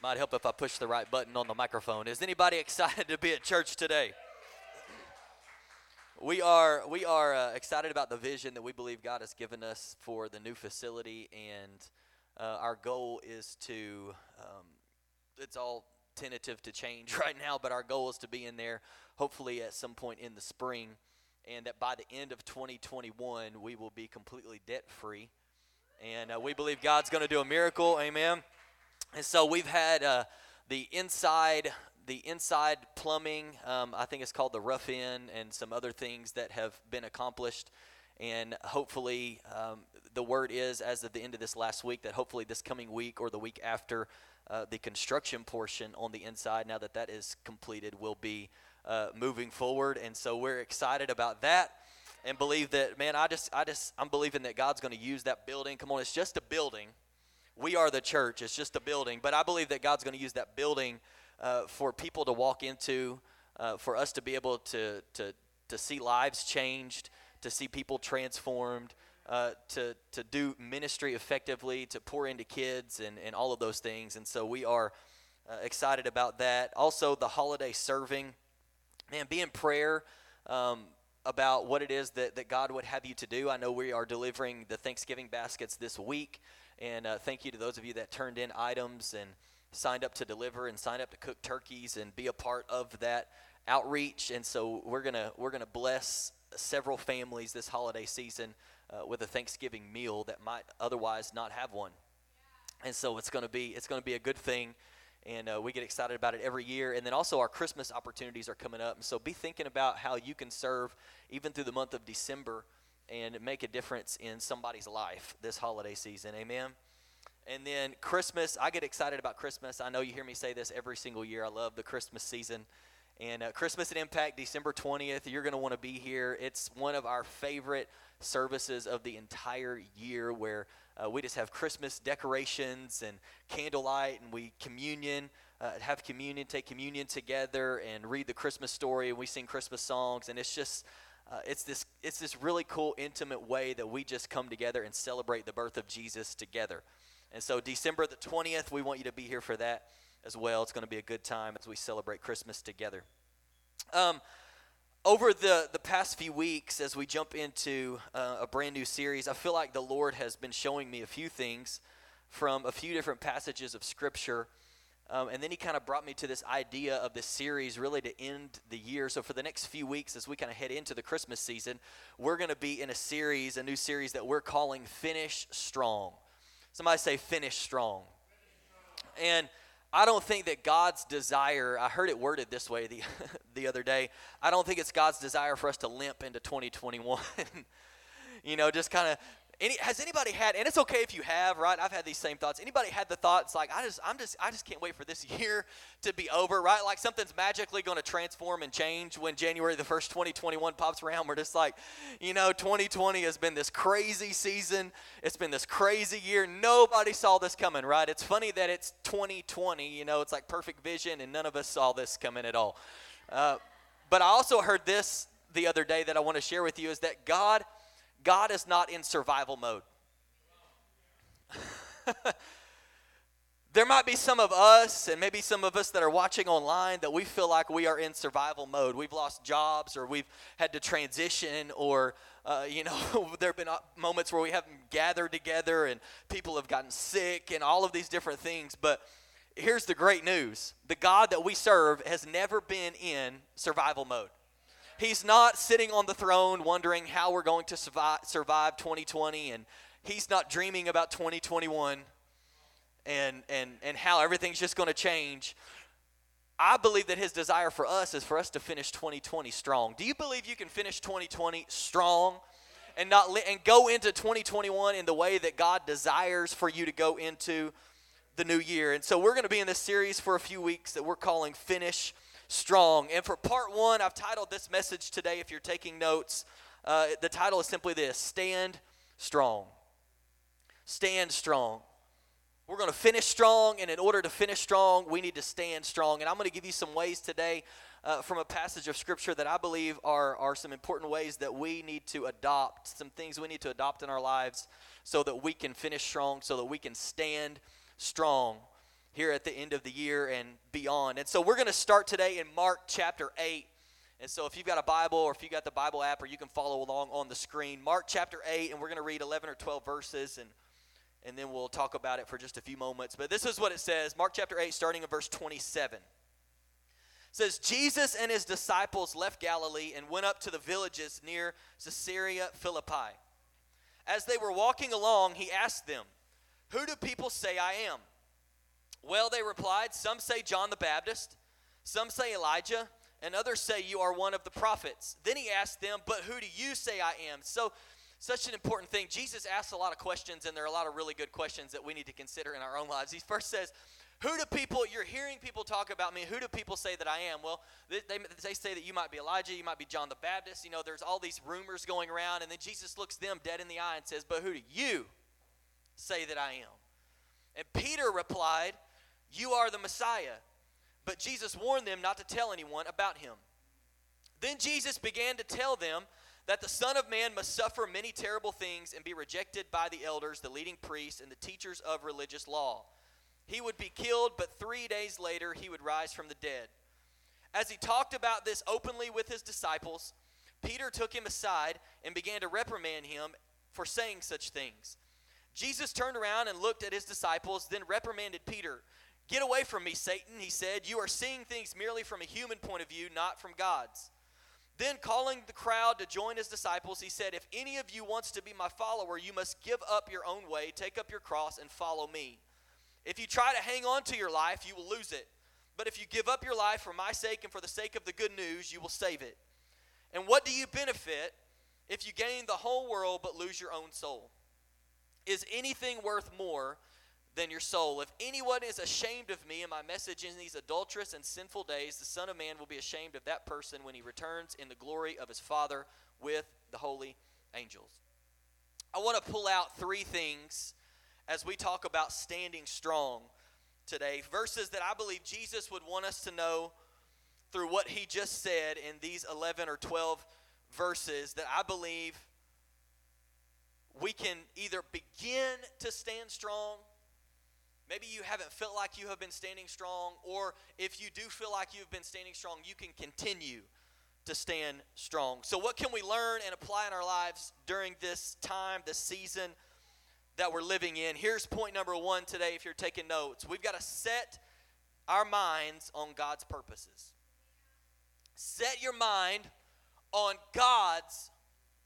Might help if I push the right button on the microphone. Is anybody excited to be at church today? We are we are uh, excited about the vision that we believe God has given us for the new facility, and uh, our goal is to. Um, it's all tentative to change right now, but our goal is to be in there hopefully at some point in the spring, and that by the end of 2021 we will be completely debt free, and uh, we believe God's going to do a miracle. Amen. And so we've had uh, the inside the inside plumbing. Um, I think it's called the rough in, and some other things that have been accomplished. And hopefully, um, the word is as of the end of this last week that hopefully this coming week or the week after, uh, the construction portion on the inside, now that that is completed, will be uh, moving forward. And so we're excited about that and believe that, man, I just, I just, I'm believing that God's going to use that building. Come on, it's just a building we are the church. It's just a building. But I believe that God's going to use that building uh, for people to walk into, uh, for us to be able to, to, to see lives changed, to see people transformed, uh, to, to do ministry effectively, to pour into kids, and, and all of those things. And so we are uh, excited about that. Also, the holiday serving. Man, be in prayer. Um, about what it is that, that God would have you to do. I know we are delivering the Thanksgiving baskets this week. And uh, thank you to those of you that turned in items and signed up to deliver and signed up to cook turkeys and be a part of that outreach. And so we're gonna we're gonna bless several families this holiday season uh, with a Thanksgiving meal that might otherwise not have one. And so it's gonna be it's gonna be a good thing. And uh, we get excited about it every year. And then also, our Christmas opportunities are coming up. And so, be thinking about how you can serve even through the month of December and make a difference in somebody's life this holiday season. Amen. And then Christmas, I get excited about Christmas. I know you hear me say this every single year. I love the Christmas season. And uh, Christmas at Impact, December 20th, you're going to want to be here. It's one of our favorite services of the entire year where uh, we just have Christmas decorations and candlelight and we communion, uh, have communion, take communion together and read the Christmas story and we sing Christmas songs. And it's just uh, it's this it's this really cool intimate way that we just come together and celebrate the birth of jesus together. And so december the 20th we want you to be here for that as well. It's going to be a good time as we celebrate christmas together. Um, over the, the past few weeks as we jump into uh, a brand new series i feel like the lord has been showing me a few things from a few different passages of scripture um, and then he kind of brought me to this idea of this series really to end the year. So, for the next few weeks, as we kind of head into the Christmas season, we're going to be in a series, a new series that we're calling Finish Strong. Somebody say, Finish Strong. And I don't think that God's desire, I heard it worded this way the, the other day. I don't think it's God's desire for us to limp into 2021. you know, just kind of any, has anybody had, and it's okay if you have, right? I've had these same thoughts. Anybody had the thoughts like, I just, I'm just, I just can't wait for this year to be over, right? Like something's magically going to transform and change when January the first, 2021 pops around. We're just like, you know, 2020 has been this crazy season. It's been this crazy year. Nobody saw this coming, right? It's funny that it's 2020. You know, it's like perfect vision, and none of us saw this coming at all. Uh, but I also heard this the other day that I want to share with you is that God God is not in survival mode. there might be some of us, and maybe some of us that are watching online, that we feel like we are in survival mode. We've lost jobs, or we've had to transition, or uh, you know, there have been uh, moments where we haven't gathered together, and people have gotten sick, and all of these different things. But here's the great news: the God that we serve has never been in survival mode. He's not sitting on the throne wondering how we're going to survive, survive 2020, and he's not dreaming about 2021 and, and, and how everything's just going to change. I believe that his desire for us is for us to finish 2020 strong. Do you believe you can finish 2020 strong and not li- and go into 2021 in the way that God desires for you to go into the new year. And so we're going to be in this series for a few weeks that we're calling Finish Strong. And for part one, I've titled this message today, if you're taking notes, uh, the title is simply this Stand Strong. Stand strong. We're going to finish strong, and in order to finish strong, we need to stand strong. And I'm going to give you some ways today uh, from a passage of Scripture that I believe are, are some important ways that we need to adopt, some things we need to adopt in our lives so that we can finish strong, so that we can stand strong here at the end of the year and beyond. And so we're going to start today in Mark chapter 8. And so if you've got a Bible or if you've got the Bible app or you can follow along on the screen, Mark chapter 8, and we're going to read 11 or 12 verses and and then we'll talk about it for just a few moments. But this is what it says, Mark chapter 8 starting in verse 27. It says Jesus and his disciples left Galilee and went up to the villages near Caesarea Philippi. As they were walking along, he asked them, who do people say I am? Well, they replied, Some say John the Baptist, some say Elijah, and others say you are one of the prophets. Then he asked them, But who do you say I am? So, such an important thing. Jesus asks a lot of questions, and there are a lot of really good questions that we need to consider in our own lives. He first says, who do people, you're hearing people talk about me, who do people say that I am? Well, they, they, they, say that you might be Elijah, you might be John the Baptist. You know, there's all these rumors going around, and then Jesus looks them dead in the eye and says, But who do you say that I am? And Peter replied, You are the Messiah. But Jesus warned them not to tell anyone about him. Then Jesus began to tell them that the Son of Man must suffer many terrible things and be rejected by the elders, the leading priests, and the teachers of religious law. He would be killed, but three days later he would rise from the dead. As he talked about this openly with his disciples, Peter took him aside and began to reprimand him for saying such things. Jesus turned around and looked at his disciples, then reprimanded Peter. Get away from me, Satan, he said. You are seeing things merely from a human point of view, not from God's. Then, calling the crowd to join his disciples, he said, If any of you wants to be my follower, you must give up your own way, take up your cross, and follow me. If you try to hang on to your life, you will lose it. But if you give up your life for my sake and for the sake of the good news, you will save it. And what do you benefit if you gain the whole world but lose your own soul? Is anything worth more than your soul? If anyone is ashamed of me and my message in these adulterous and sinful days, the Son of Man will be ashamed of that person when he returns in the glory of his Father with the holy angels. I want to pull out three things as we talk about standing strong today. Verses that I believe Jesus would want us to know through what he just said in these 11 or 12 verses that I believe we can either begin to stand strong. Maybe you haven't felt like you have been standing strong, or if you do feel like you've been standing strong, you can continue to stand strong. So, what can we learn and apply in our lives during this time, this season that we're living in? Here's point number one today if you're taking notes. We've got to set our minds on God's purposes. Set your mind on God's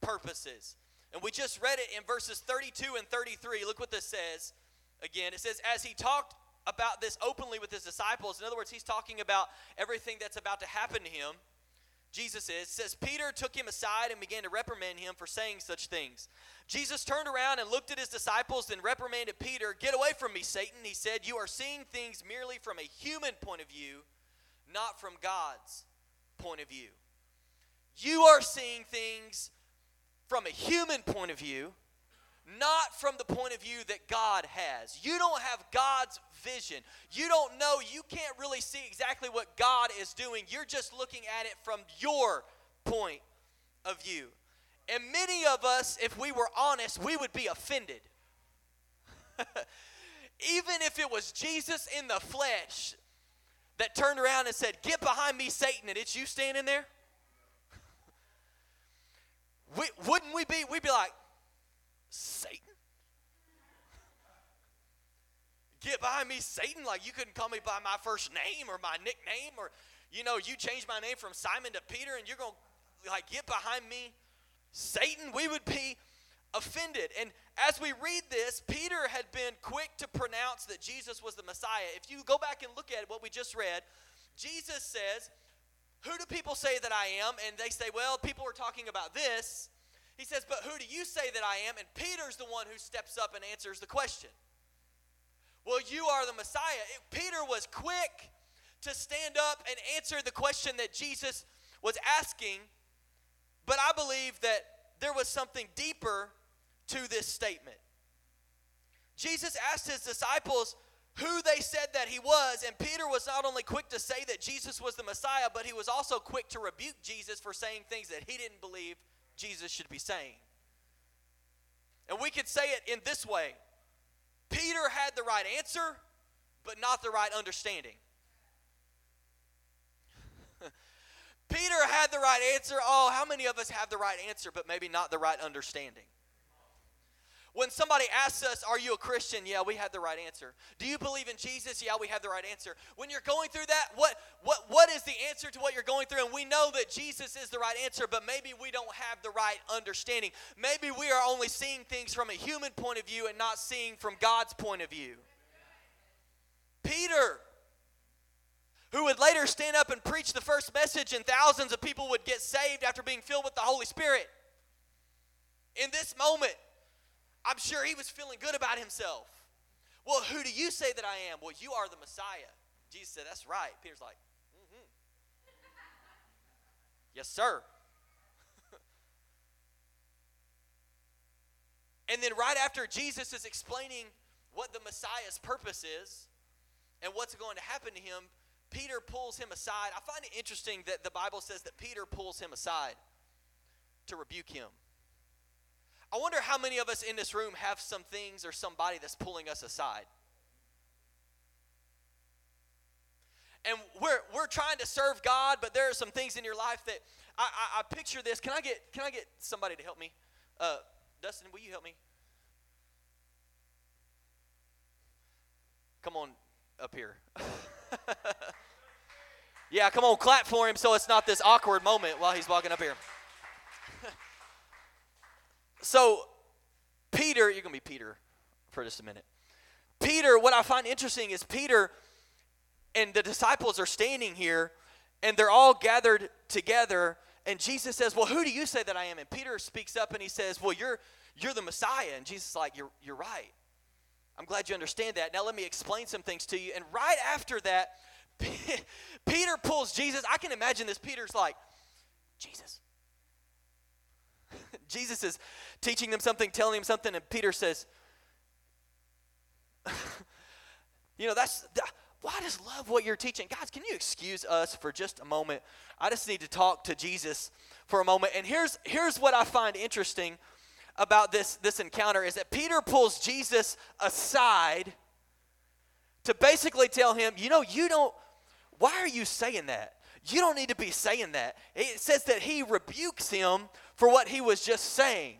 purposes. And we just read it in verses 32 and 33. Look what this says. Again, it says, As he talked about this openly with his disciples, in other words, he's talking about everything that's about to happen to him. Jesus is, says, Peter took him aside and began to reprimand him for saying such things. Jesus turned around and looked at his disciples and reprimanded Peter. Get away from me, Satan, he said. You are seeing things merely from a human point of view, not from God's point of view. You are seeing things from a human point of view, not from the point of view that God has. You don't have God's vision. You don't know, you can't really see exactly what God is doing. You're just looking at it from your point of view. And many of us, if we were honest, we would be offended. Even if it was Jesus in the flesh that turned around and said, Get behind me, Satan, and it's you standing there we, wouldn't we be? We'd be like, Satan? Get behind me, Satan. Like you couldn't call me by my first name or my nickname, or you know, you changed my name from Simon to Peter, and you're gonna like get behind me, Satan. We would be offended. And as we read this, Peter had been quick to pronounce that Jesus was the Messiah. If you go back and look at what we just read, Jesus says, who do people say that I am? And they say, Well, people are talking about this. He says, But who do you say that I am? And Peter's the one who steps up and answers the question. Well, you are the Messiah. It, Peter was quick to stand up and answer the question that Jesus was asking, but I believe that there was something deeper to this statement. Jesus asked his disciples who they said that he was, and Peter was not only quick to say that Jesus was the Messiah, but he was also quick to rebuke Jesus for saying things that he didn't believe Jesus should be saying. And we could say it in this way Peter had the right answer, but not the right understanding. Peter had the right answer. Oh, how many of us have the right answer, but maybe not the right understanding? When somebody asks us, Are you a Christian? Yeah, we have the right answer. Do you believe in Jesus? Yeah, we have the right answer. When you're going through that, what, what, what is the answer to what you're going through? And we know that Jesus is the right answer, but maybe we don't have the right understanding. Maybe we are only seeing things from a human point of view and not seeing from God's point of view. Peter, who would later stand up and preach the first message, and thousands of people would get saved after being filled with the Holy Spirit. In this moment, I'm sure he was feeling good about himself. Well, who do you say that I am? Well, you are the Messiah. Jesus said, That's right. Peter's like, Mm-hmm. yes, sir. and then, right after Jesus is explaining what the Messiah's purpose is and what's going to happen to him, Peter pulls him aside. I find it interesting that the Bible says that Peter pulls him aside to rebuke him. I wonder how many of us in this room have some things or somebody that's pulling us aside. And we're, we're trying to serve God, but there are some things in your life that I, I, I picture this. Can I get can I get somebody to help me? Uh, Dustin, will you help me? Come on up here. yeah, come on, clap for him so it's not this awkward moment while he's walking up here. So, Peter, you're going to be Peter for just a minute. Peter, what I find interesting is Peter and the disciples are standing here and they're all gathered together and Jesus says, "Well, who do you say that I am?" And Peter speaks up and he says, "Well, you're you're the Messiah." And Jesus is like, "You're you're right. I'm glad you understand that. Now let me explain some things to you." And right after that, Peter pulls Jesus. I can imagine this. Peter's like, "Jesus, Jesus is teaching them something, telling them something, and Peter says, You know, that's. I just love what you're teaching. Guys, can you excuse us for just a moment? I just need to talk to Jesus for a moment. And here's here's what I find interesting about this this encounter is that Peter pulls Jesus aside to basically tell him, you know, you don't why are you saying that? You don't need to be saying that. It says that he rebukes him for what he was just saying.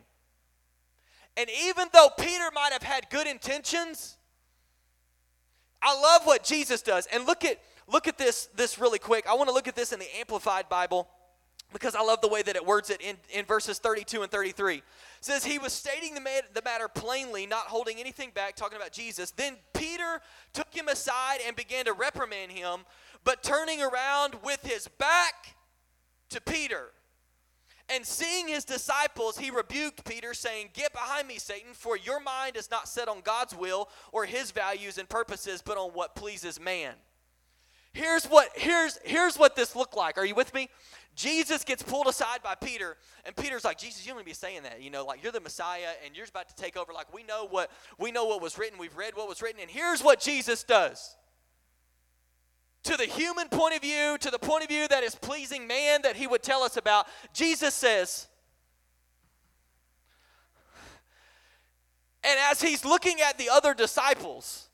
And even though Peter might have had good intentions, I love what Jesus does. And look at look at this this really quick. I want to look at this in the amplified Bible because I love the way that it words it in, in verses 32 and 33. It says he was stating the, the matter plainly, not holding anything back, talking about Jesus. Then Peter took him aside and began to reprimand him, but turning around with his back to Peter and seeing his disciples, he rebuked Peter, saying, Get behind me, Satan, for your mind is not set on God's will or his values and purposes, but on what pleases man. Here's what, here's, here's what this looked like. Are you with me? Jesus gets pulled aside by Peter, and Peter's like, Jesus, you don't be saying that. You know, like you're the Messiah and you're about to take over. Like we know what we know what was written, we've read what was written, and here's what Jesus does to the human point of view, to the point of view that is pleasing man that he would tell us about, Jesus says, and as he's looking at the other disciples,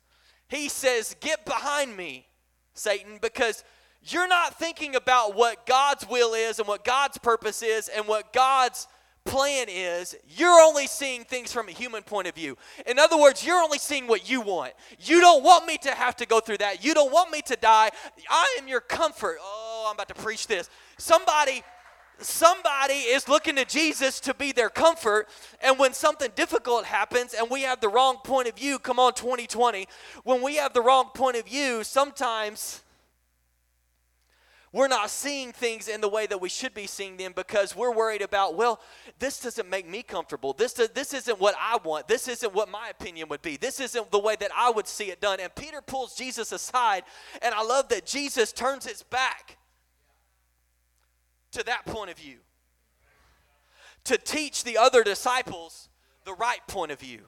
he says, Get behind me, Satan, because you're not thinking about what God's will is and what God's purpose is and what God's plan is, you're only seeing things from a human point of view. In other words, you're only seeing what you want. You don't want me to have to go through that. You don't want me to die. I am your comfort. Oh, I'm about to preach this. Somebody somebody is looking to Jesus to be their comfort. And when something difficult happens and we have the wrong point of view, come on, 2020, when we have the wrong point of view, sometimes we're not seeing things in the way that we should be seeing them because we're worried about, well, this doesn't make me comfortable. This, does, this isn't what I want. This isn't what my opinion would be. This isn't the way that I would see it done. And Peter pulls Jesus aside, and I love that Jesus turns his back to that point of view to teach the other disciples the right point of view.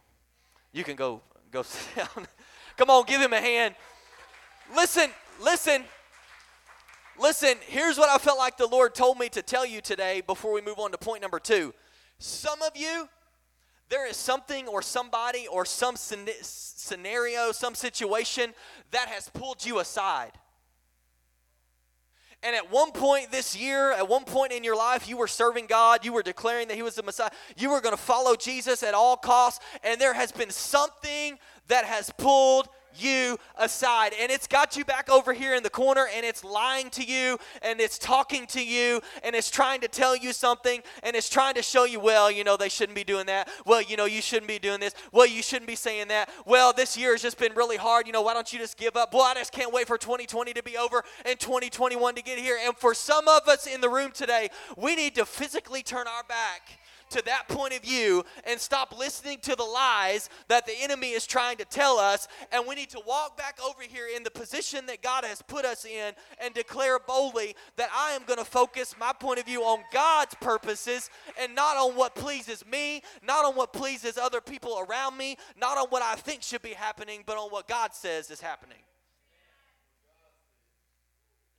You can go go sit down. Come on, give him a hand. Listen, listen. Listen, here's what I felt like the Lord told me to tell you today before we move on to point number two. Some of you, there is something or somebody or some scenario, some situation that has pulled you aside. And at one point this year, at one point in your life, you were serving God, you were declaring that He was the Messiah, you were going to follow Jesus at all costs, and there has been something that has pulled you aside. And it's got you back over here in the corner and it's lying to you and it's talking to you and it's trying to tell you something and it's trying to show you, well, you know, they shouldn't be doing that. Well, you know, you shouldn't be doing this. Well, you shouldn't be saying that. Well, this year has just been really hard. You know, why don't you just give up? Boy, I just can't wait for 2020 to be over and 2021 to get here. And for some of us in the room today, we need to physically turn our back to that point of view and stop listening to the lies that the enemy is trying to tell us. And we need to walk back over here in the position that God has put us in and declare boldly that I am going to focus my point of view on God's purposes and not on what pleases me, not on what pleases other people around me, not on what I think should be happening, but on what God says is happening.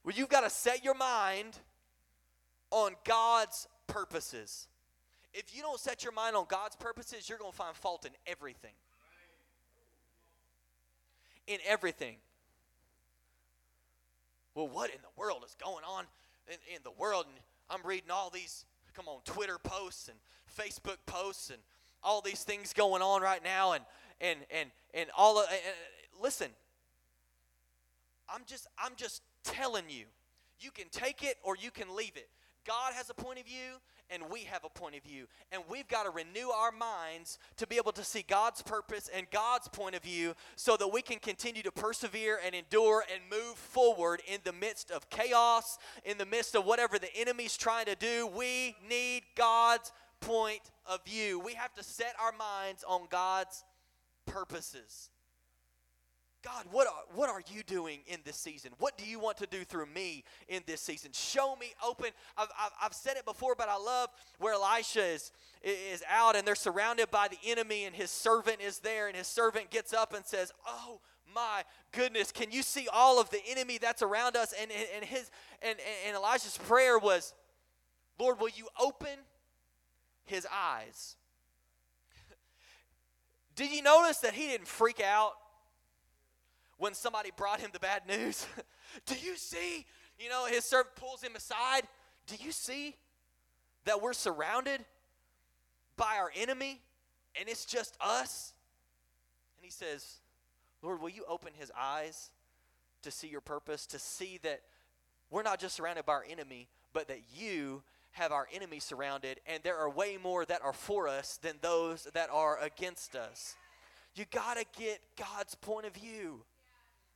Well, you've got to set your mind on God's purposes. If you don't set your mind on God's purposes, you're going to find fault in everything. In everything. Well, what in the world is going on in, in the world? And I'm reading all these, come on, Twitter posts and Facebook posts and all these things going on right now. And, and, and, and all of, and, listen, I'm just, I'm just telling you, you can take it or you can leave it. God has a point of view, and we have a point of view. And we've got to renew our minds to be able to see God's purpose and God's point of view so that we can continue to persevere and endure and move forward in the midst of chaos, in the midst of whatever the enemy's trying to do. We need God's point of view. We have to set our minds on God's purposes. God, what are, what are you doing in this season? What do you want to do through me in this season? Show me open. I've, I've, I've said it before, but I love where Elisha is, is out and they're surrounded by the enemy, and his servant is there, and his servant gets up and says, Oh, my goodness, can you see all of the enemy that's around us? And, and, and his and, and Elijah's prayer was, Lord, will you open his eyes? Did you notice that he didn't freak out when somebody brought him the bad news. Do you see? You know, his servant pulls him aside. Do you see that we're surrounded by our enemy and it's just us? And he says, Lord, will you open his eyes to see your purpose, to see that we're not just surrounded by our enemy, but that you have our enemy surrounded, and there are way more that are for us than those that are against us. You got to get God's point of view.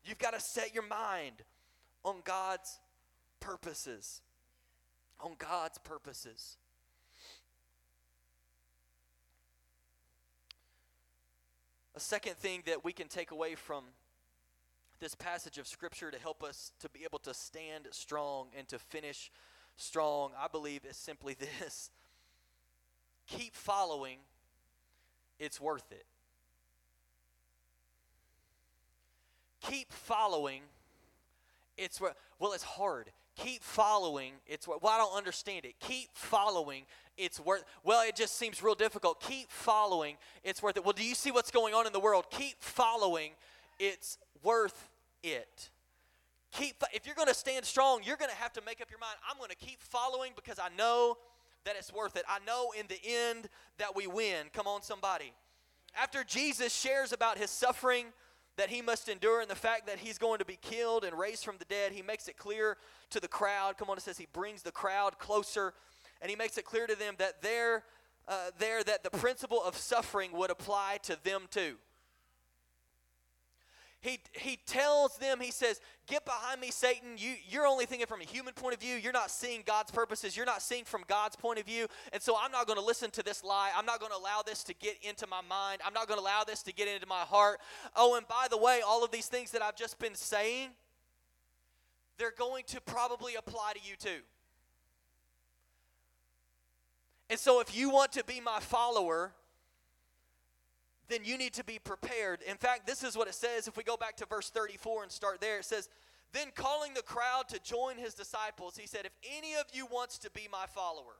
You've got to set your mind on God's purposes. On God's purposes. A second thing that we can take away from this passage of Scripture to help us to be able to stand strong and to finish strong, I believe, is simply this keep following, it's worth it. Keep following. It's well, it's hard. Keep following. It's well, I don't understand it. Keep following. It's worth. Well, it just seems real difficult. Keep following. It's worth it. Well, do you see what's going on in the world? Keep following. It's worth it. Keep. If you're going to stand strong, you're going to have to make up your mind. I'm going to keep following because I know that it's worth it. I know in the end that we win. Come on, somebody. After Jesus shares about his suffering that he must endure and the fact that he's going to be killed and raised from the dead, he makes it clear to the crowd. Come on, it says he brings the crowd closer and he makes it clear to them that there, uh, there that the principle of suffering would apply to them too. He, he tells them, he says, Get behind me, Satan. You, you're only thinking from a human point of view. You're not seeing God's purposes. You're not seeing from God's point of view. And so I'm not going to listen to this lie. I'm not going to allow this to get into my mind. I'm not going to allow this to get into my heart. Oh, and by the way, all of these things that I've just been saying, they're going to probably apply to you too. And so if you want to be my follower, then you need to be prepared. In fact, this is what it says. If we go back to verse 34 and start there, it says, Then calling the crowd to join his disciples, he said, If any of you wants to be my follower,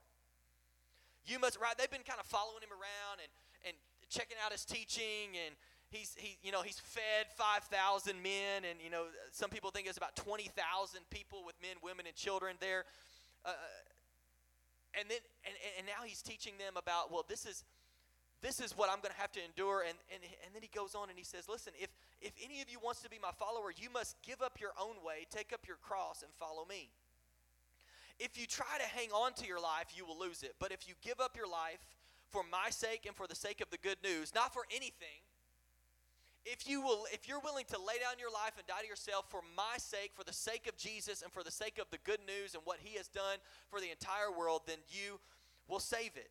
you must, right? They've been kind of following him around and, and checking out his teaching and he's he you know he's fed 5000 men and you know some people think it's about 20000 people with men women and children there uh, and then and, and now he's teaching them about well this is this is what I'm going to have to endure. And, and, and then he goes on and he says, Listen, if, if any of you wants to be my follower, you must give up your own way, take up your cross, and follow me. If you try to hang on to your life, you will lose it. But if you give up your life for my sake and for the sake of the good news, not for anything, if you will if you're willing to lay down your life and die to yourself for my sake for the sake of jesus and for the sake of the good news and what he has done for the entire world then you will save it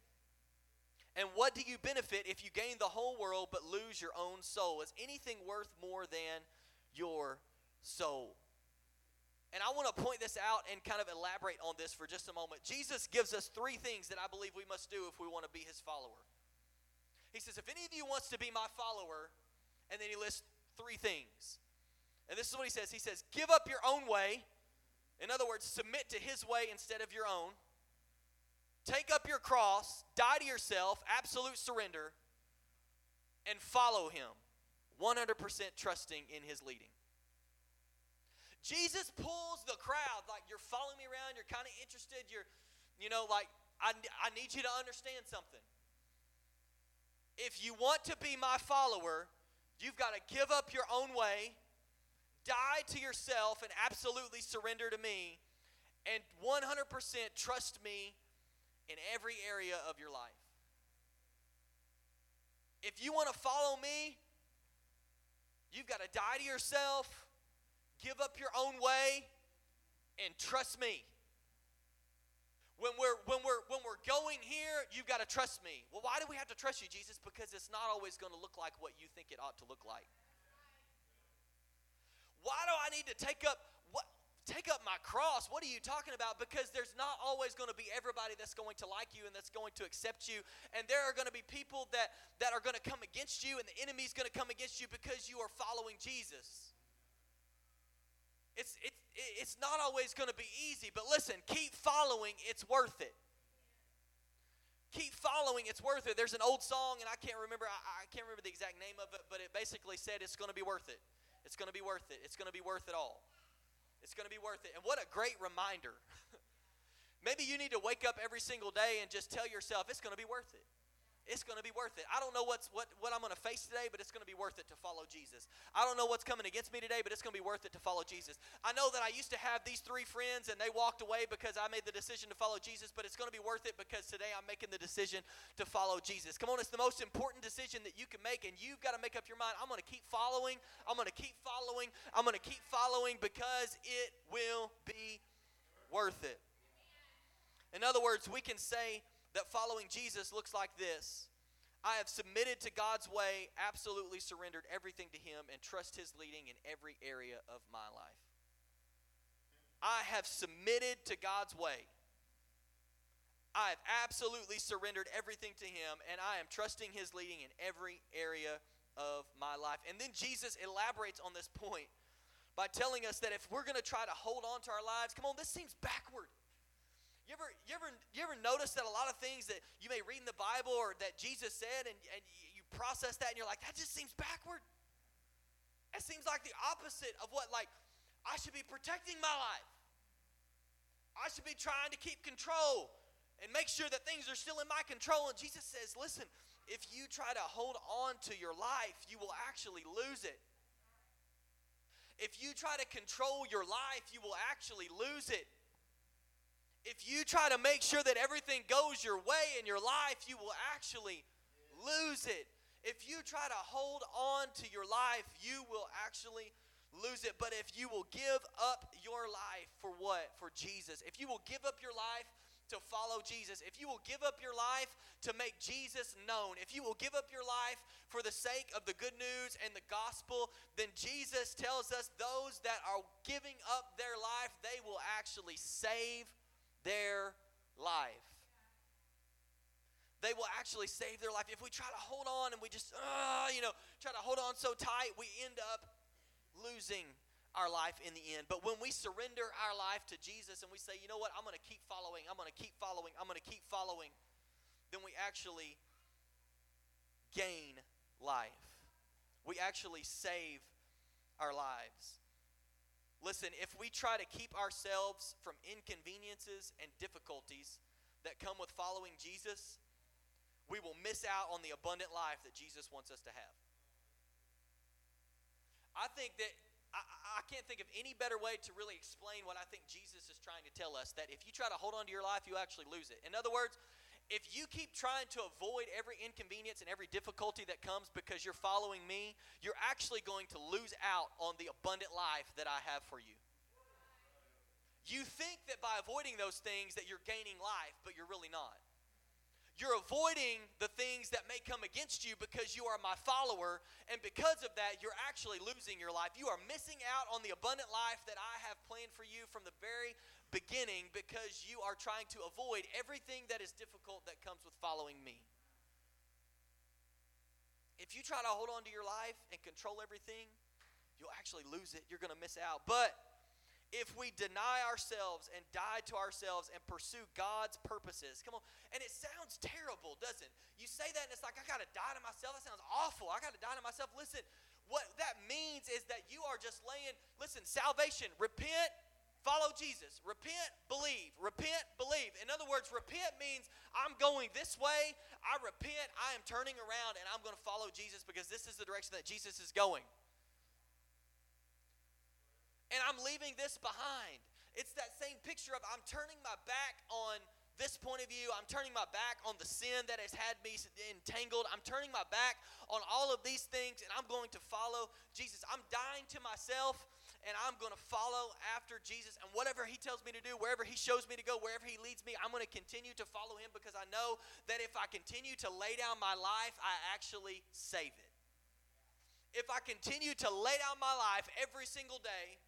and what do you benefit if you gain the whole world but lose your own soul? Is anything worth more than your soul? And I want to point this out and kind of elaborate on this for just a moment. Jesus gives us three things that I believe we must do if we want to be his follower. He says, If any of you wants to be my follower, and then he lists three things. And this is what he says He says, Give up your own way. In other words, submit to his way instead of your own. Take up your cross, die to yourself, absolute surrender, and follow him, 100% trusting in his leading. Jesus pulls the crowd like you're following me around, you're kind of interested, you're, you know, like, I, I need you to understand something. If you want to be my follower, you've got to give up your own way, die to yourself, and absolutely surrender to me, and 100% trust me in every area of your life. If you want to follow me, you've got to die to yourself, give up your own way, and trust me. When we're when we're when we're going here, you've got to trust me. Well, why do we have to trust you, Jesus? Because it's not always going to look like what you think it ought to look like. Why do I need to take up take up my cross. What are you talking about? Because there's not always going to be everybody that's going to like you and that's going to accept you. And there are going to be people that, that are going to come against you, and the enemy's going to come against you because you are following Jesus. It's, it's, it's not always going to be easy, but listen, keep following, it's worth it. Keep following, it's worth it. There's an old song, and I can't remember, I, I can't remember the exact name of it, but it basically said it's going to be worth it. It's going to be worth it. It's going to be worth it all. It's going to be worth it. And what a great reminder. Maybe you need to wake up every single day and just tell yourself it's going to be worth it. It's going to be worth it. I don't know what's what what I'm going to face today, but it's going to be worth it to follow Jesus. I don't know what's coming against me today, but it's going to be worth it to follow Jesus. I know that I used to have these three friends and they walked away because I made the decision to follow Jesus, but it's going to be worth it because today I'm making the decision to follow Jesus. Come on, it's the most important decision that you can make and you've got to make up your mind. I'm going to keep following. I'm going to keep following. I'm going to keep following because it will be worth it. In other words, we can say that following Jesus looks like this I have submitted to God's way, absolutely surrendered everything to Him, and trust His leading in every area of my life. I have submitted to God's way. I have absolutely surrendered everything to Him, and I am trusting His leading in every area of my life. And then Jesus elaborates on this point by telling us that if we're going to try to hold on to our lives, come on, this seems backward. You ever, you, ever, you ever notice that a lot of things that you may read in the Bible or that Jesus said, and, and you process that and you're like, that just seems backward? It seems like the opposite of what, like, I should be protecting my life. I should be trying to keep control and make sure that things are still in my control. And Jesus says, listen, if you try to hold on to your life, you will actually lose it. If you try to control your life, you will actually lose it. If you try to make sure that everything goes your way in your life, you will actually lose it. If you try to hold on to your life, you will actually lose it. But if you will give up your life for what? For Jesus. If you will give up your life to follow Jesus, if you will give up your life to make Jesus known, if you will give up your life for the sake of the good news and the gospel, then Jesus tells us those that are giving up their life, they will actually save their life. They will actually save their life. If we try to hold on and we just, uh, you know, try to hold on so tight, we end up losing our life in the end. But when we surrender our life to Jesus and we say, you know what, I'm going to keep following, I'm going to keep following, I'm going to keep following, then we actually gain life. We actually save our lives. Listen, if we try to keep ourselves from inconveniences and difficulties that come with following Jesus, we will miss out on the abundant life that Jesus wants us to have. I think that I, I, can't think of any better way to really explain what I think Jesus is trying to tell us that if you try to hold on to your life, you actually lose it. In other words, if you keep trying to avoid every inconvenience and every difficulty that comes because you're following me, you're actually going to lose out on the abundant life that I have for you. You think that by avoiding those things that you're gaining life, but you're really not. You're avoiding the things that may come against you because you are my follower, and because of that, you're actually losing your life. You are missing out on the abundant life that I have planned for you from the very beginning because you are trying to avoid everything that is difficult that comes with following me. If you try to hold on to your life and control everything, you'll actually lose it. You're going to miss out. But if we deny ourselves and die to ourselves and pursue God's purposes. Come on. And it sounds terrible, doesn't it? You say that and it's like, I got to die to myself. That sounds awful. I got to die to myself. Listen, what that means is that you are just laying, listen, salvation, repent, follow Jesus. Repent, believe. Repent, believe. In other words, repent means I'm going this way. I repent. I am turning around and I'm going to follow Jesus because this is the direction that Jesus is going and I'm leaving this behind. It's that same picture of I'm turning my back on this point of view. I'm turning my back on the sin that has had me entangled. I'm turning my back on all of these things and I'm going to follow Jesus. I'm dying to myself and I'm going to follow after Jesus. And whatever He tells me to do, wherever He shows me to go, wherever He leads me, I'm going to continue to follow Him because I know that if I continue to lay down my life, I actually save it. If I continue to lay down my life every single day,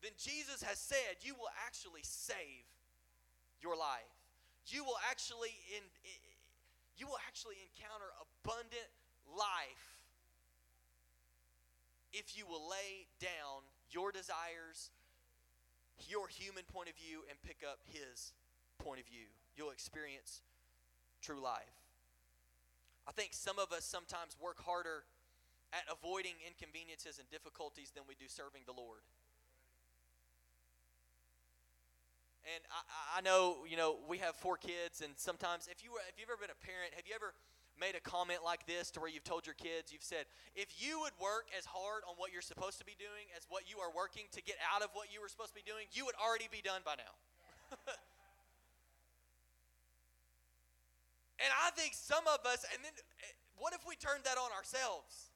then Jesus has said you will actually save your life. You will actually in, you will actually encounter abundant life if you will lay down your desires, your human point of view and pick up his point of view. You'll experience true life. I think some of us sometimes work harder at avoiding inconveniences and difficulties than we do serving the Lord. And I, I know, you know, we have four kids, and sometimes if you were, if you've ever been a parent, have you ever made a comment like this to where you've told your kids, you've said, if you would work as hard on what you're supposed to be doing as what you are working to get out of what you were supposed to be doing, you would already be done by now. and I think some of us, and then eh, what if we turned that on ourselves?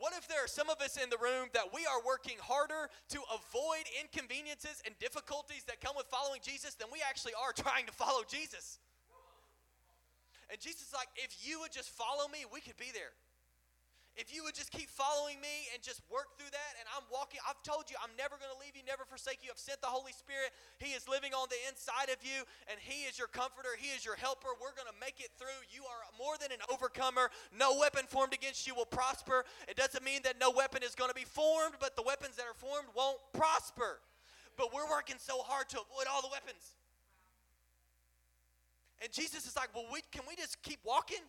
What if there are some of us in the room that we are working harder to avoid inconveniences and difficulties that come with following Jesus than we actually are trying to follow Jesus? And Jesus is like, if you would just follow me, we could be there. If you would just keep following me and just work through that, and I'm walking, I've told you, I'm never going to leave you, never forsake you. I've sent the Holy Spirit. He is living on the inside of you, and He is your comforter. He is your helper. We're going to make it through. You are more than an overcomer. No weapon formed against you will prosper. It doesn't mean that no weapon is going to be formed, but the weapons that are formed won't prosper. But we're working so hard to avoid all the weapons. And Jesus is like, well, we, can we just keep walking?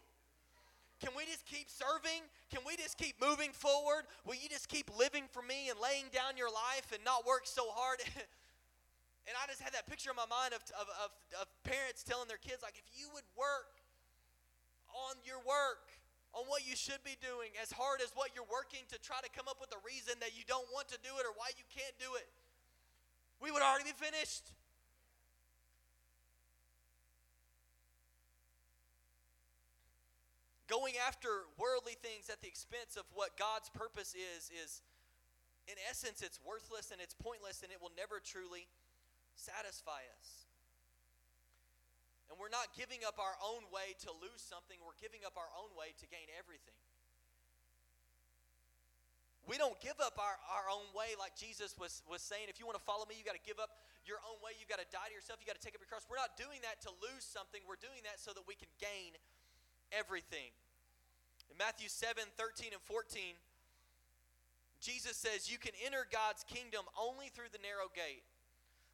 Can we just keep serving? Can we just keep moving forward? Will you just keep living for me and laying down your life and not work so hard? and I just had that picture in my mind of, of, of, of parents telling their kids, like, if you would work on your work, on what you should be doing, as hard as what you're working to try to come up with a reason that you don't want to do it or why you can't do it, we would already be finished. Going after worldly things at the expense of what God's purpose is, is in essence, it's worthless and it's pointless and it will never truly satisfy us. And we're not giving up our own way to lose something, we're giving up our own way to gain everything. We don't give up our, our own way like Jesus was, was saying. If you want to follow me, you got to give up your own way. You got to die to yourself. You got to take up your cross. We're not doing that to lose something. We're doing that so that we can gain everything. In Matthew 7 13 and 14, Jesus says, You can enter God's kingdom only through the narrow gate.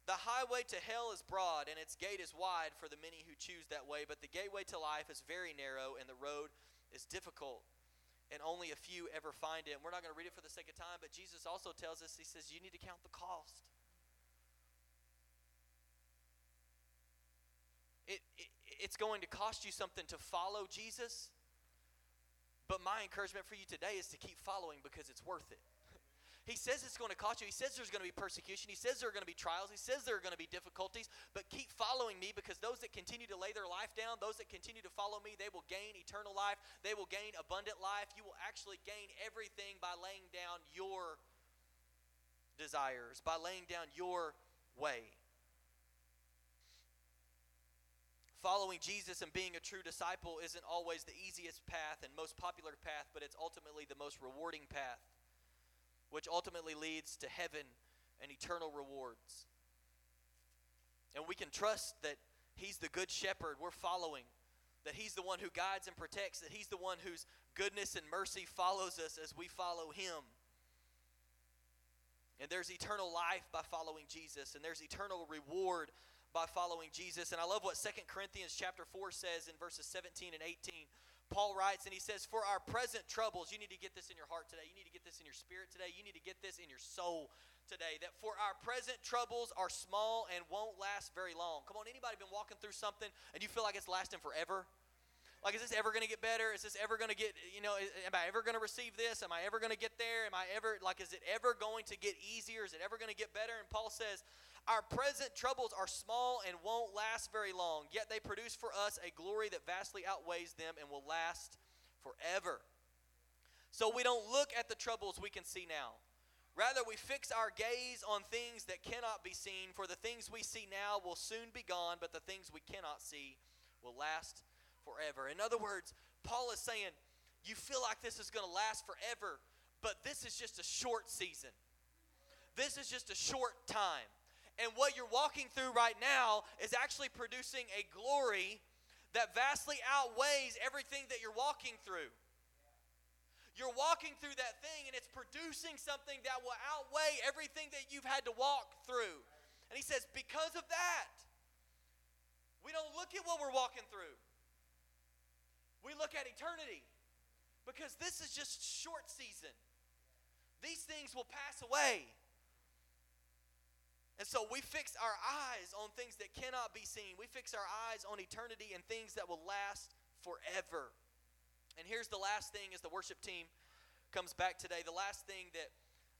The highway to hell is broad, and its gate is wide for the many who choose that way, but the gateway to life is very narrow, and the road is difficult and only a few ever find it. And we're not going to read it for the sake of time, but Jesus also tells us, He says, you need to count the cost. It, it, it's going to cost you something to follow Jesus, but my encouragement for you today is to keep following because it's worth it. He says it's going to cost you. He says there's going to be persecution. He says there are going to be trials. He says there are going to be difficulties. But keep following me because those that continue to lay their life down, those that continue to follow me, they will gain eternal life. They will gain abundant life. You will actually gain everything by laying down your desires, by laying down your way. Following Jesus and being a true disciple isn't always the easiest path and most popular path, but it's ultimately the most rewarding path which ultimately leads to heaven and eternal rewards. And we can trust that He's the good shepherd we're following, that He's the one who guides and protects, that He's the one whose goodness and mercy follows us as we follow Him. And there's eternal life by following Jesus, and there's eternal reward by following Jesus. And I love what Second Corinthians chapter 4 says in verses 17 and 18. Paul writes and he says, For our present troubles, you need to get this in your heart today. You need to get this in your spirit today. You need to get this in your soul today. That for our present troubles are small and won't last very long. Come on, anybody been walking through something and you feel like it's lasting forever? Like, is this ever going to get better? Is this ever going to get, you know, am I ever going to receive this? Am I ever going to get there? Am I ever, like, is it ever going to get easier? Is it ever going to get better? And Paul says, our present troubles are small and won't last very long, yet they produce for us a glory that vastly outweighs them and will last forever. So we don't look at the troubles we can see now. Rather, we fix our gaze on things that cannot be seen, for the things we see now will soon be gone, but the things we cannot see will last forever. In other words, Paul is saying, You feel like this is going to last forever, but this is just a short season. This is just a short time. And what you're walking through right now is actually producing a glory that vastly outweighs everything that you're walking through. You're walking through that thing and it's producing something that will outweigh everything that you've had to walk through. And he says, because of that, we don't look at what we're walking through. We look at eternity because this is just short season. These things will pass away. And so we fix our eyes on things that cannot be seen. We fix our eyes on eternity and things that will last forever. And here's the last thing as the worship team comes back today. The last thing that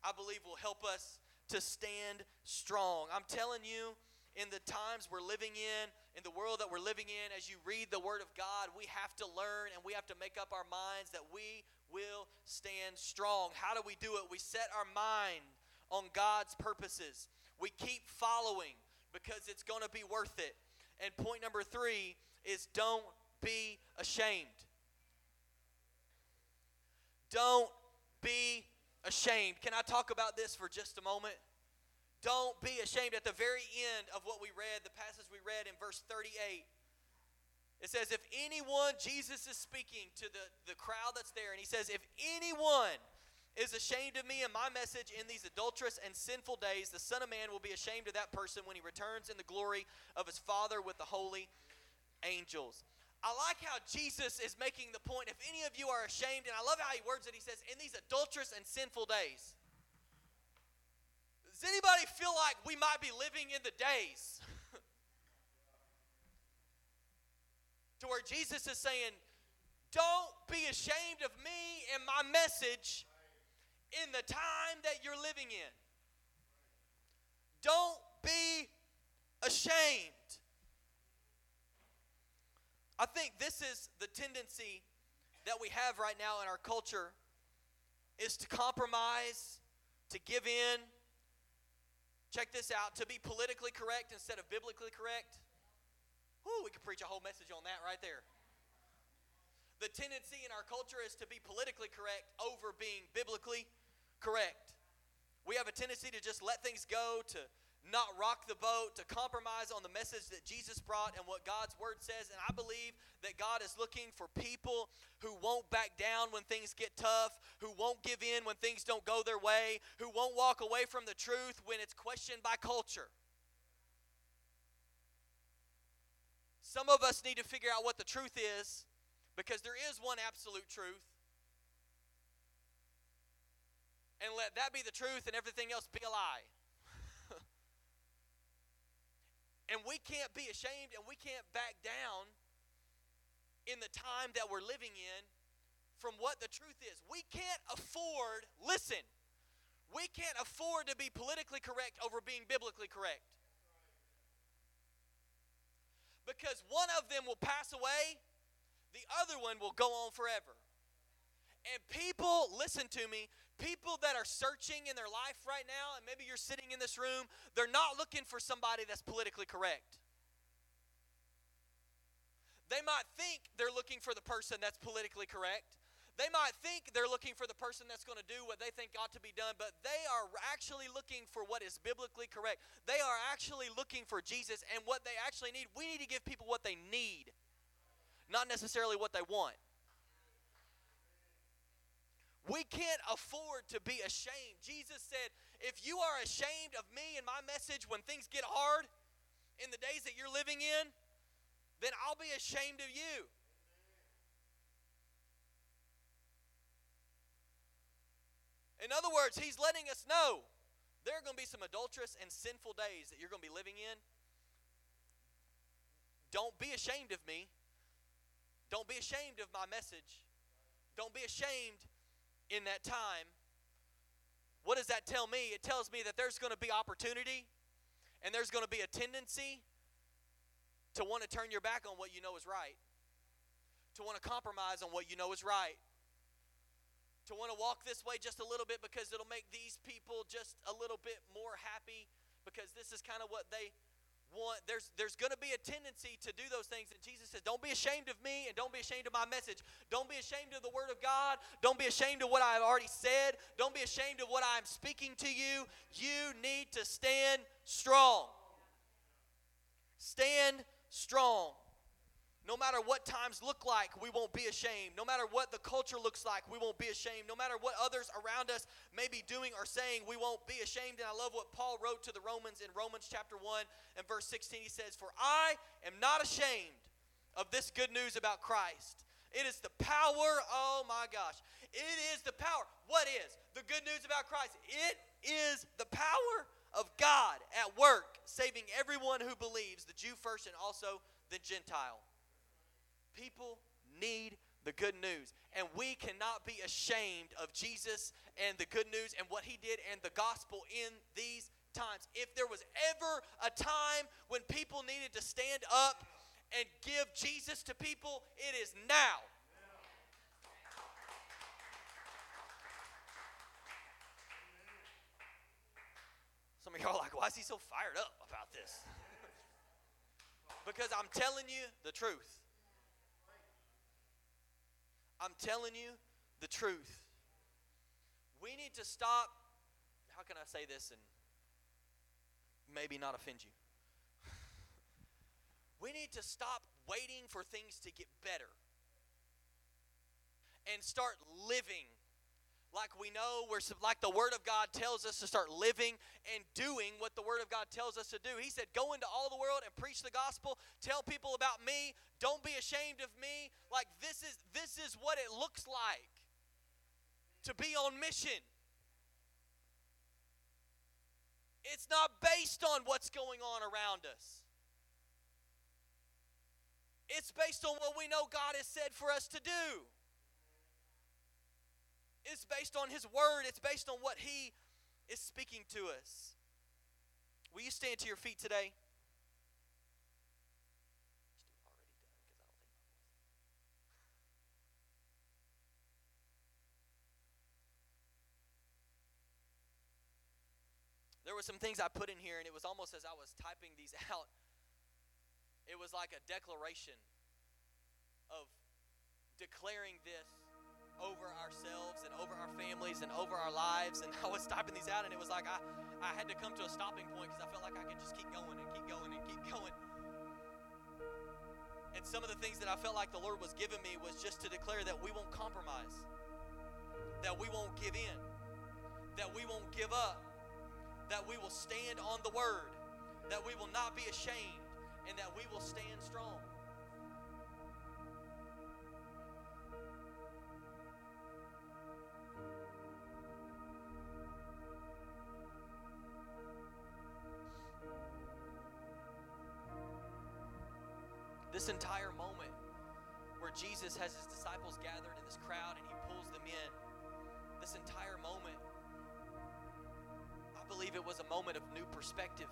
I believe will help us to stand strong. I'm telling you, in the times we're living in, in the world that we're living in, as you read the Word of God, we have to learn and we have to make up our minds that we will stand strong. How do we do it? We set our mind on God's purposes we keep following because it's going to be worth it. And point number three is don't be ashamed. Don't be ashamed. Can I talk about this for just a moment? Don't be ashamed. At the very end of what we read, the passage we read in verse 38, it says, If anyone, Jesus is speaking to the, the crowd that's there, and he says, If anyone is ashamed of me and my message in these adulterous and sinful days, the Son of Man will be ashamed of that person when he returns in the glory of his Father with the holy angels. I like how Jesus is making the point if any of you are ashamed, and I love how he words it. He says, in these adulterous and sinful days. Does anybody feel like we might be living in the days to where Jesus is saying, Don't be ashamed of me and my message in the time that you're living in. Don't be ashamed. I think this is the tendency that we have right now in our culture is to compromise, to give in. Check this out to be politically correct instead of biblically correct. Whoo, we could preach a whole message on that right there. The tendency in our culture is to be politically correct over being biblically correct. We have a tendency to just let things go, to not rock the boat, to compromise on the message that Jesus brought and what God's word says. And I believe that God is looking for people who won't back down when things get tough, who won't give in when things don't go their way, who won't walk away from the truth when it's questioned by culture. Some of us need to figure out what the truth is because there is one absolute truth. And let that be the truth and everything else be a lie. And we can't be ashamed and we can't back down in the time that we're living in from what the truth is. We can't afford, listen, we can't afford to be politically correct over being biblically correct. Because one of them will pass away, the other one will go on forever. And people, listen to me, people that are searching in their life right now, and maybe you're sitting in this room, they're not looking for somebody that's politically correct. They might think they're looking for the person that's politically correct. They might think they're looking for the person that's going to do what they think ought to be done, but they are actually looking for what is biblically correct. They are actually looking for Jesus and what they actually need. We need to give people what they need, not necessarily what they want. We can't afford to be ashamed. Jesus said, If you are ashamed of me and my message when things get hard in the days that you're living in, then I'll be ashamed of you. In other words, he's letting us know there are going to be some adulterous and sinful days that you're going to be living in. Don't be ashamed of me. Don't be ashamed of my message. Don't be ashamed in that time, what does that tell me? It tells me that there's going to be opportunity and there's going to be a tendency to want to turn your back on what you know is right, to want to compromise on what you know is right, to want to walk this way just a little bit because it'll make these people just a little bit more happy because this is kind of what they want there's there's going to be a tendency to do those things and jesus says don't be ashamed of me and don't be ashamed of my message. Don't be ashamed of the word of god. Don't be ashamed of what i've already said. Don't be ashamed of what i'm speaking to you. You need to stand strong. Stand strong no matter what times look like, we won't be ashamed. No matter what the culture looks like, we won't be ashamed. No matter what others around us may be doing or saying, we won't be ashamed. And I love what Paul wrote to the Romans in Romans chapter 1 and verse 16. He says, For I am not ashamed of this good news about Christ. It is the power, oh my gosh. It is the power. What is the good news about Christ? It is the power of God at work, saving everyone who believes, the Jew first and also the Gentile. People need the good news. And we cannot be ashamed of Jesus and the good news and what he did and the gospel in these times. If there was ever a time when people needed to stand up and give Jesus to people, it is now. Some of y'all are like, why is he so fired up about this? because I'm telling you the truth. I'm telling you the truth. We need to stop. How can I say this and maybe not offend you? we need to stop waiting for things to get better and start living like we know we're like the word of god tells us to start living and doing what the word of god tells us to do. He said go into all the world and preach the gospel. Tell people about me. Don't be ashamed of me. Like this is this is what it looks like to be on mission. It's not based on what's going on around us. It's based on what we know god has said for us to do it's based on His Word, it's based on what He is speaking to us. Will you stand to your feet today? There were some things I put in here, and it was almost as I was typing these out, it was like a declaration of declaring this over ourselves and over our families and over our lives. And I was typing these out, and it was like I, I had to come to a stopping point because I felt like I could just keep going and keep going and keep going. And some of the things that I felt like the Lord was giving me was just to declare that we won't compromise, that we won't give in, that we won't give up, that we will stand on the word, that we will not be ashamed, and that we will stand strong. This entire moment where Jesus has his disciples gathered in this crowd and he pulls them in, this entire moment I believe it was a moment of new perspective.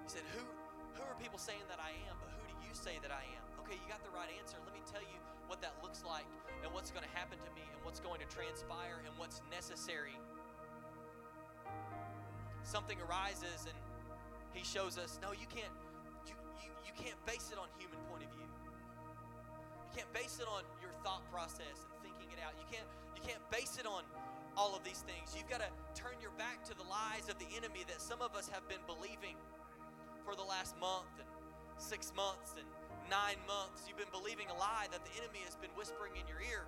He said, Who who are people saying that I am, but who do you say that I am? Okay, you got the right answer. Let me tell you what that looks like and what's going to happen to me and what's going to transpire and what's necessary. Something arises and he shows us, no, you can't you, you, can't base it on human point of view. You can't base it on your thought process and thinking it out. You can't you can't base it on all of these things. You've got to turn your back to the lies of the enemy that some of us have been believing for the last month and six months and nine months. You've been believing a lie that the enemy has been whispering in your ear.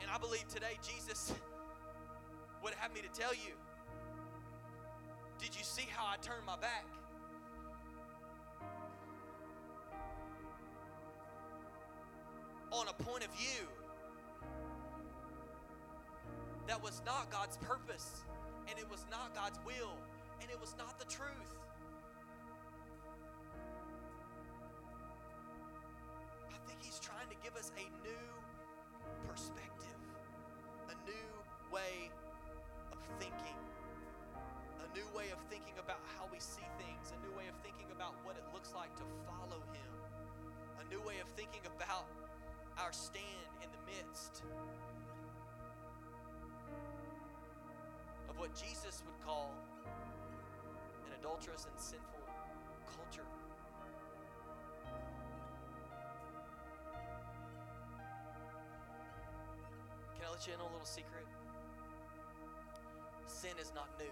And I believe today Jesus would have me to tell you Did you see how I turned my back? On a point of view that was not God's purpose, and it was not God's will, and it was not the truth. Adulterous and sinful culture. Can I let you in on a little secret? Sin is not new.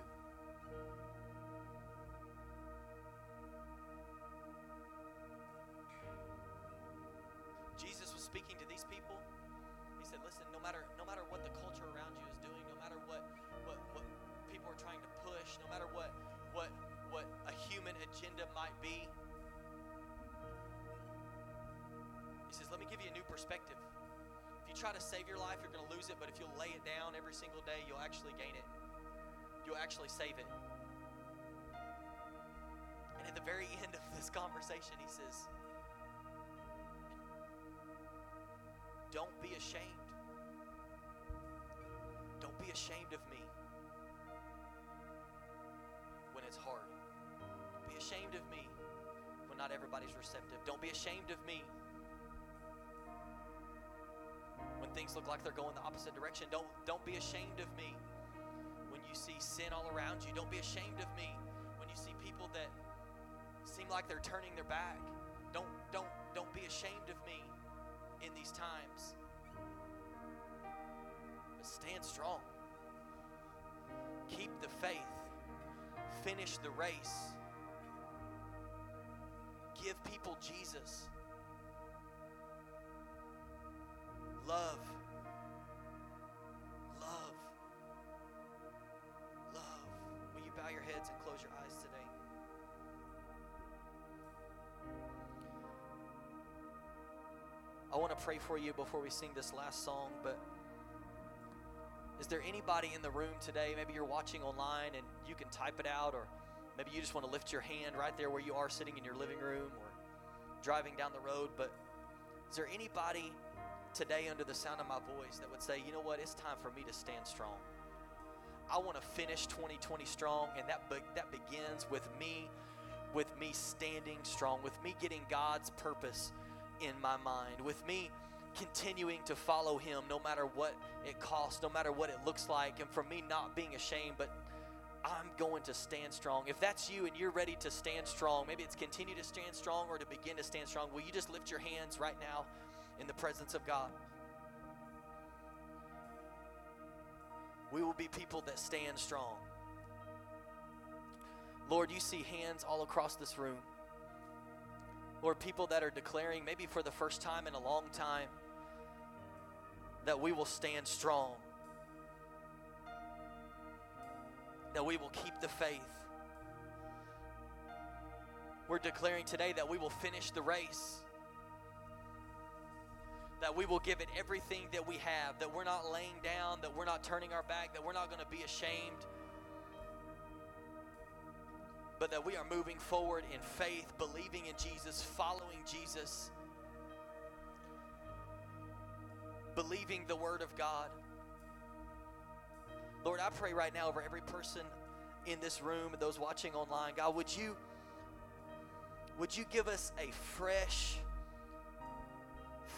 Jesus was speaking to these people. He said, "Listen, no matter no matter what the culture around you is doing, no matter what what what people are trying to push, no matter what what human agenda might be. He says, "Let me give you a new perspective. If you try to save your life, you're going to lose it, but if you'll lay it down every single day, you'll actually gain it. You'll actually save it." And at the very end of this conversation, he says, Don't be ashamed. Don't be ashamed of me ashamed of me when not everybody's receptive. Don't be ashamed of me when things look like they're going the opposite direction. Don't, don't be ashamed of me when you see sin all around you. Don't be ashamed of me when you see people that seem like they're turning their back. Don't, don't, don't be ashamed of me in these times. But stand strong. Keep the faith. Finish the race. Give people Jesus. Love. Love. Love. Will you bow your heads and close your eyes today? I want to pray for you before we sing this last song, but is there anybody in the room today? Maybe you're watching online and you can type it out, or maybe you just want to lift your hand right there where you are sitting in your living room or driving down the road. But is there anybody today under the sound of my voice that would say, you know what, it's time for me to stand strong? I want to finish 2020 strong, and that, be- that begins with me, with me standing strong, with me getting God's purpose in my mind, with me continuing to follow Him no matter what it costs, no matter what it looks like, and for me not being ashamed, but I'm going to stand strong. If that's you and you're ready to stand strong, maybe it's continue to stand strong or to begin to stand strong, will you just lift your hands right now in the presence of God? We will be people that stand strong. Lord, you see hands all across this room. Lord, people that are declaring, maybe for the first time in a long time, that we will stand strong, that we will keep the faith. We're declaring today that we will finish the race, that we will give it everything that we have, that we're not laying down, that we're not turning our back, that we're not going to be ashamed but that we are moving forward in faith, believing in Jesus, following Jesus, believing the Word of God. Lord, I pray right now over every person in this room and those watching online. God, would you would you give us a fresh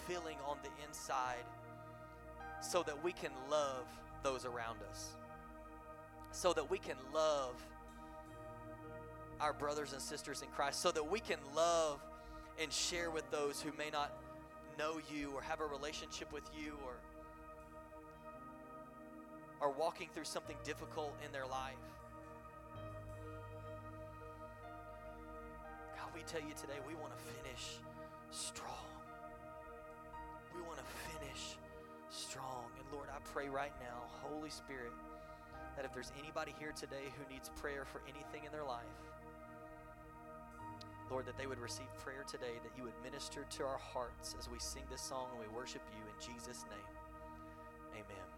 feeling on the inside so that we can love those around us? So that we can love our brothers and sisters in Christ so that we can love and share with those who may not know you or have a relationship with you or are walking through something difficult in their life. God, we tell you today we want to finish strong. We want to finish strong. And Lord, I pray right now, Holy Spirit, that if there's anybody here today who needs prayer for anything in their life, Lord, that they would receive prayer today, that you would minister to our hearts as we sing this song and we worship you in Jesus' name. Amen.